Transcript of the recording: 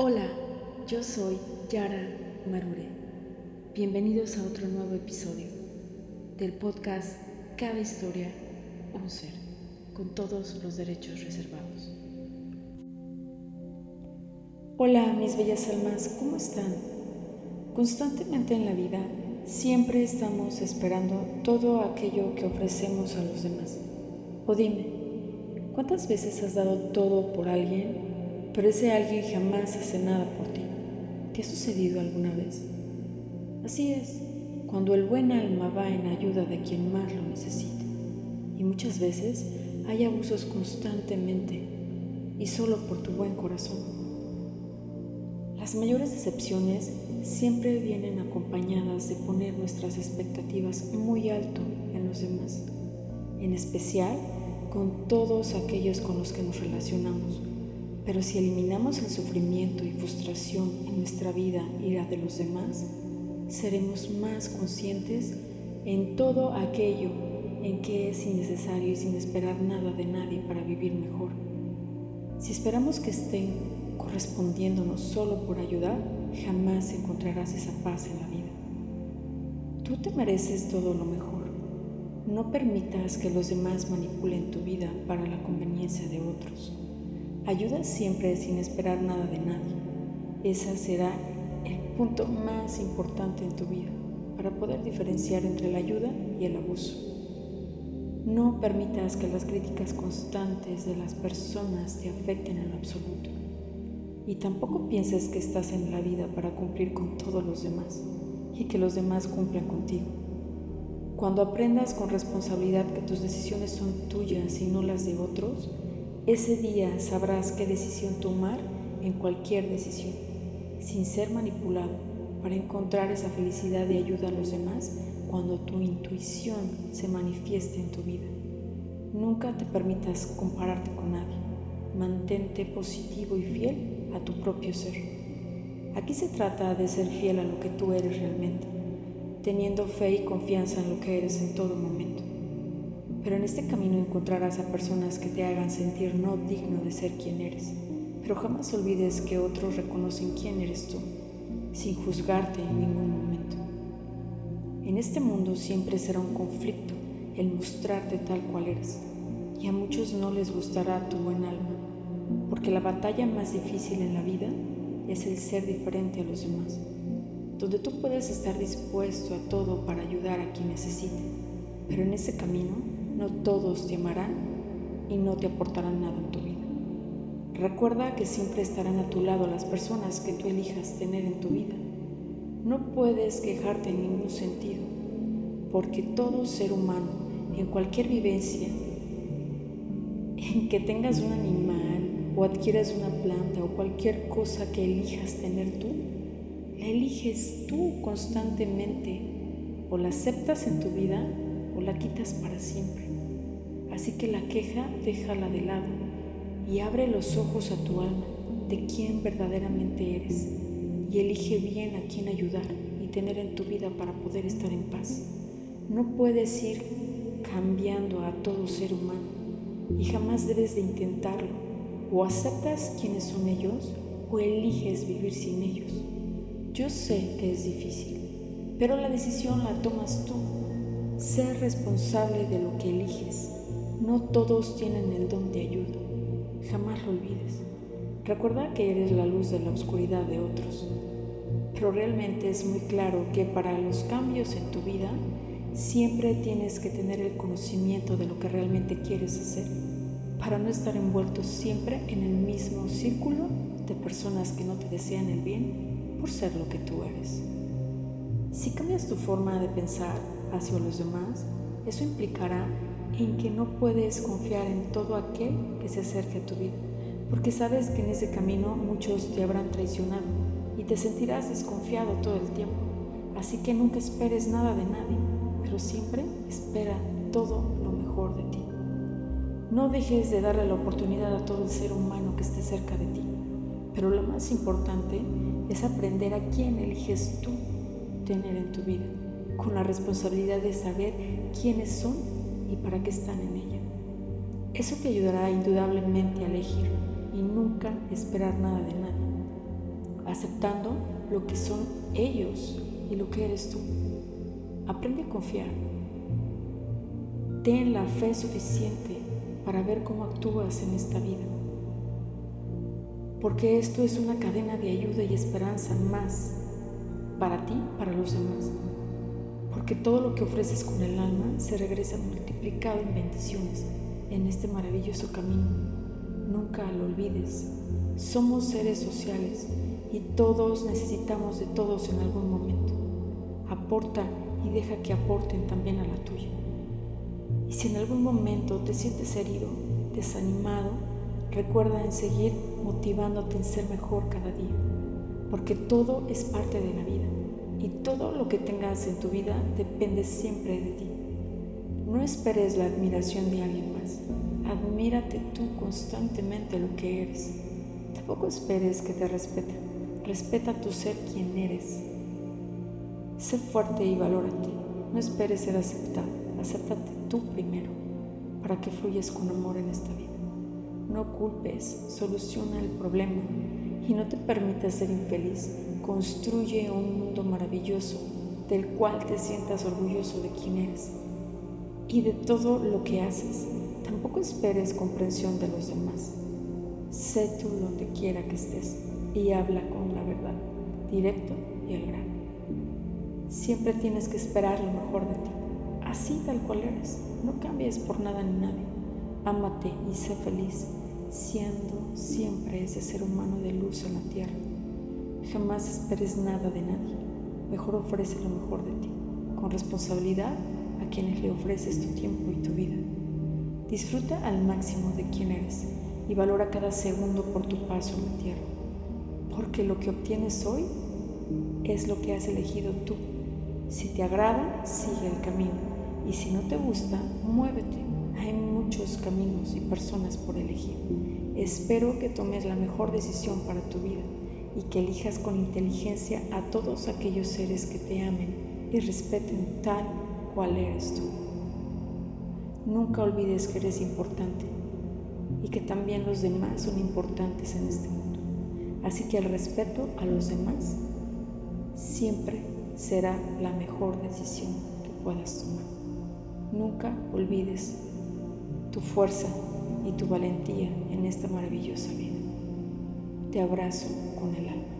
Hola, yo soy Yara Marure. Bienvenidos a otro nuevo episodio del podcast Cada historia, un ser, con todos los derechos reservados. Hola, mis bellas almas, ¿cómo están? Constantemente en la vida siempre estamos esperando todo aquello que ofrecemos a los demás. O dime, ¿cuántas veces has dado todo por alguien pero ese alguien jamás hace nada por ti. ¿Te ha sucedido alguna vez? Así es, cuando el buen alma va en ayuda de quien más lo necesita. Y muchas veces hay abusos constantemente y solo por tu buen corazón. Las mayores decepciones siempre vienen acompañadas de poner nuestras expectativas muy alto en los demás, en especial con todos aquellos con los que nos relacionamos pero si eliminamos el sufrimiento y frustración en nuestra vida y la de los demás, seremos más conscientes en todo aquello en que es innecesario y sin esperar nada de nadie para vivir mejor. Si esperamos que estén correspondiéndonos solo por ayudar, jamás encontrarás esa paz en la vida. Tú te mereces todo lo mejor. No permitas que los demás manipulen tu vida para la conveniencia de otros. Ayuda siempre sin esperar nada de nadie. Ese será el punto más importante en tu vida para poder diferenciar entre la ayuda y el abuso. No permitas que las críticas constantes de las personas te afecten en absoluto. Y tampoco pienses que estás en la vida para cumplir con todos los demás y que los demás cumplan contigo. Cuando aprendas con responsabilidad que tus decisiones son tuyas y no las de otros, ese día sabrás qué decisión tomar en cualquier decisión, sin ser manipulado, para encontrar esa felicidad y ayuda a los demás cuando tu intuición se manifieste en tu vida. Nunca te permitas compararte con nadie. Mantente positivo y fiel a tu propio ser. Aquí se trata de ser fiel a lo que tú eres realmente, teniendo fe y confianza en lo que eres en todo momento. Pero en este camino encontrarás a personas que te hagan sentir no digno de ser quien eres. Pero jamás olvides que otros reconocen quién eres tú, sin juzgarte en ningún momento. En este mundo siempre será un conflicto el mostrarte tal cual eres, y a muchos no les gustará tu buen alma, porque la batalla más difícil en la vida es el ser diferente a los demás, donde tú puedes estar dispuesto a todo para ayudar a quien necesite, pero en ese camino no todos te amarán y no te aportarán nada en tu vida. Recuerda que siempre estarán a tu lado las personas que tú elijas tener en tu vida. No puedes quejarte en ningún sentido, porque todo ser humano, en cualquier vivencia, en que tengas un animal o adquieras una planta o cualquier cosa que elijas tener tú, la eliges tú constantemente o la aceptas en tu vida la quitas para siempre. Así que la queja déjala de lado y abre los ojos a tu alma de quién verdaderamente eres y elige bien a quién ayudar y tener en tu vida para poder estar en paz. No puedes ir cambiando a todo ser humano y jamás debes de intentarlo. O aceptas quiénes son ellos o eliges vivir sin ellos. Yo sé que es difícil, pero la decisión la tomas tú. Ser responsable de lo que eliges. No todos tienen el don de ayuda. Jamás lo olvides. Recuerda que eres la luz de la oscuridad de otros. Pero realmente es muy claro que para los cambios en tu vida siempre tienes que tener el conocimiento de lo que realmente quieres hacer para no estar envuelto siempre en el mismo círculo de personas que no te desean el bien por ser lo que tú eres. Si cambias tu forma de pensar hacia los demás, eso implicará en que no puedes confiar en todo aquel que se acerque a tu vida, porque sabes que en ese camino muchos te habrán traicionado y te sentirás desconfiado todo el tiempo. Así que nunca esperes nada de nadie, pero siempre espera todo lo mejor de ti. No dejes de darle la oportunidad a todo el ser humano que esté cerca de ti, pero lo más importante es aprender a quién eliges tú tener en tu vida con la responsabilidad de saber quiénes son y para qué están en ella. Eso te ayudará indudablemente a elegir y nunca esperar nada de nadie. aceptando lo que son ellos y lo que eres tú. Aprende a confiar. Ten la fe suficiente para ver cómo actúas en esta vida. Porque esto es una cadena de ayuda y esperanza más para ti, para los demás. Porque todo lo que ofreces con el alma se regresa multiplicado en bendiciones en este maravilloso camino. Nunca lo olvides. Somos seres sociales y todos necesitamos de todos en algún momento. Aporta y deja que aporten también a la tuya. Y si en algún momento te sientes herido, desanimado, recuerda en seguir motivándote en ser mejor cada día, porque todo es parte de la vida y todo lo que tengas en tu vida depende siempre de ti. No esperes la admiración de alguien más, admírate tú constantemente lo que eres. Tampoco esperes que te respeten, respeta tu ser quien eres. Sé fuerte y valórate, no esperes ser aceptado, acéptate tú primero para que fluyas con amor en esta vida. No culpes, soluciona el problema y no te permitas ser infeliz. Construye un mundo maravilloso del cual te sientas orgulloso de quién eres y de todo lo que haces. Tampoco esperes comprensión de los demás. Sé tú donde quiera que estés y habla con la verdad, directo y al grano. Siempre tienes que esperar lo mejor de ti, así tal cual eres. No cambies por nada ni nadie. Ámate y sé feliz, siendo siempre ese ser humano de luz en la tierra. Jamás esperes nada de nadie. Mejor ofrece lo mejor de ti, con responsabilidad a quienes le ofreces tu tiempo y tu vida. Disfruta al máximo de quien eres y valora cada segundo por tu paso en la tierra, porque lo que obtienes hoy es lo que has elegido tú. Si te agrada, sigue el camino y si no te gusta, muévete. Hay muchos caminos y personas por elegir. Espero que tomes la mejor decisión para tu vida y que elijas con inteligencia a todos aquellos seres que te amen y respeten tal cual eres tú. Nunca olvides que eres importante y que también los demás son importantes en este mundo. Así que el respeto a los demás siempre será la mejor decisión que puedas tomar. Nunca olvides tu fuerza y tu valentía en esta maravillosa vida. Te abrazo con el alma.